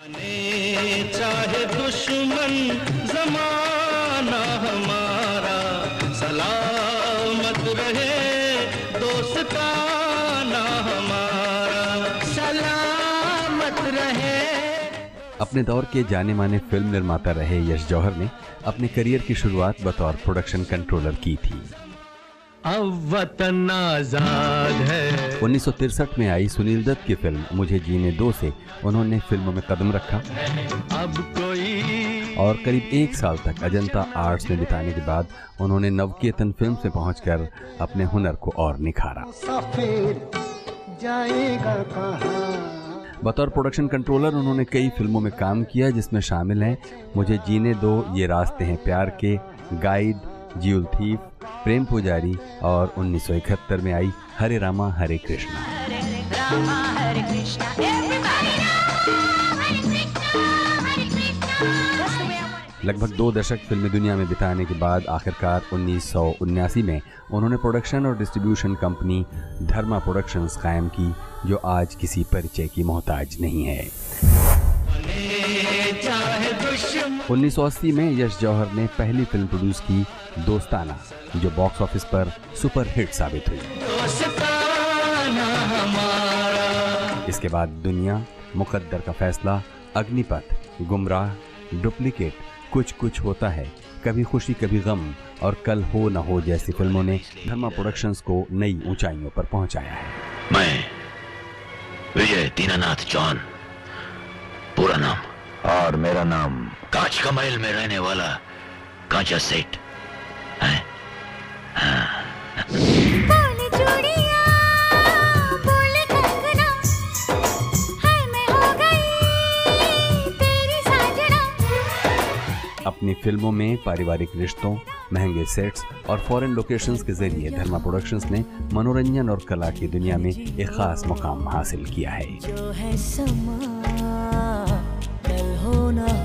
चाहे दुश्मन जमाना हमारा, सलामत रहे दोस्ताना हमारा, सलामत रहे। अपने दौर के जाने माने फ़िल्म निर्माता रहे यश जौहर ने अपने करियर की शुरुआत बतौर प्रोडक्शन कंट्रोलर की थी। अब वतन आज़ाद है। उन्नीस में आई सुनील दत्त की फ़िल्म मुझे जीने दो से उन्होंने फ़िल्मों में कदम रखा। अब कोई और करीब एक साल तक अजंता आर्ट्स में बिताने के बाद उन्होंने नवकेतन फ़िल्म से पहुंचकर अपने हुनर को और निखारा। जाएगा कहाँ? बतौर प्रोडक्शन कंट्रोलर उन्होंने कई फ़िल्मों में काम किया जिसमें शामिल हैं। मुझे जीने दो ये रास्ते हैं प्यार के गाइड जीउल थीफ प्रेम पुजारी और 1971 में आई हरे रामा हरे कृष्णा. लगभग दो दशक फिल्मी दुनिया में बिताने के बाद आखिरकार उन्नीस में उन्होंने प्रोडक्शन और डिस्ट्रीब्यूशन कंपनी धर्मा प्रोडक्शंस कायम की जो आज किसी परिचय की मोहताज नहीं है चाहे दुश्मन 1980 में यश जौहर ने पहली फ़िल्म प्रोड्यूस की दोस्ताना जो बॉक्स ऑफ़िस पर सुपर हिट साबित हुई। इसके बाद दुनिया मुकद्दर का फैसला अग्निपथ गुमराह डुप्लीकेट कुछ कुछ होता है। कभी खुशी कभी गम और कल हो न हो जैसी फ़िल्मों ने धर्मा प्रोडक्शंस को नई ऊंचाइयों पर पहुँचाया है। मैं विजय दीनानाथ जॉन। पूरा नाम? और मेरा नाम कांच का महल में रहने वाला कांचा सेठ है? बोले चूड़ियाँ, बोले कंगना, हाय मैं हो गई तेरी साजना। अपनी फ़िल्मों में पारिवारिक रिश्तों महँगे सेट्स और फॉरेन लोकेशंस के ज़रिए धर्मा प्रोडक्शंस ने मनोरंजन और कला की दुनिया में एक खास मुकाम हासिल किया है। जो है समा corner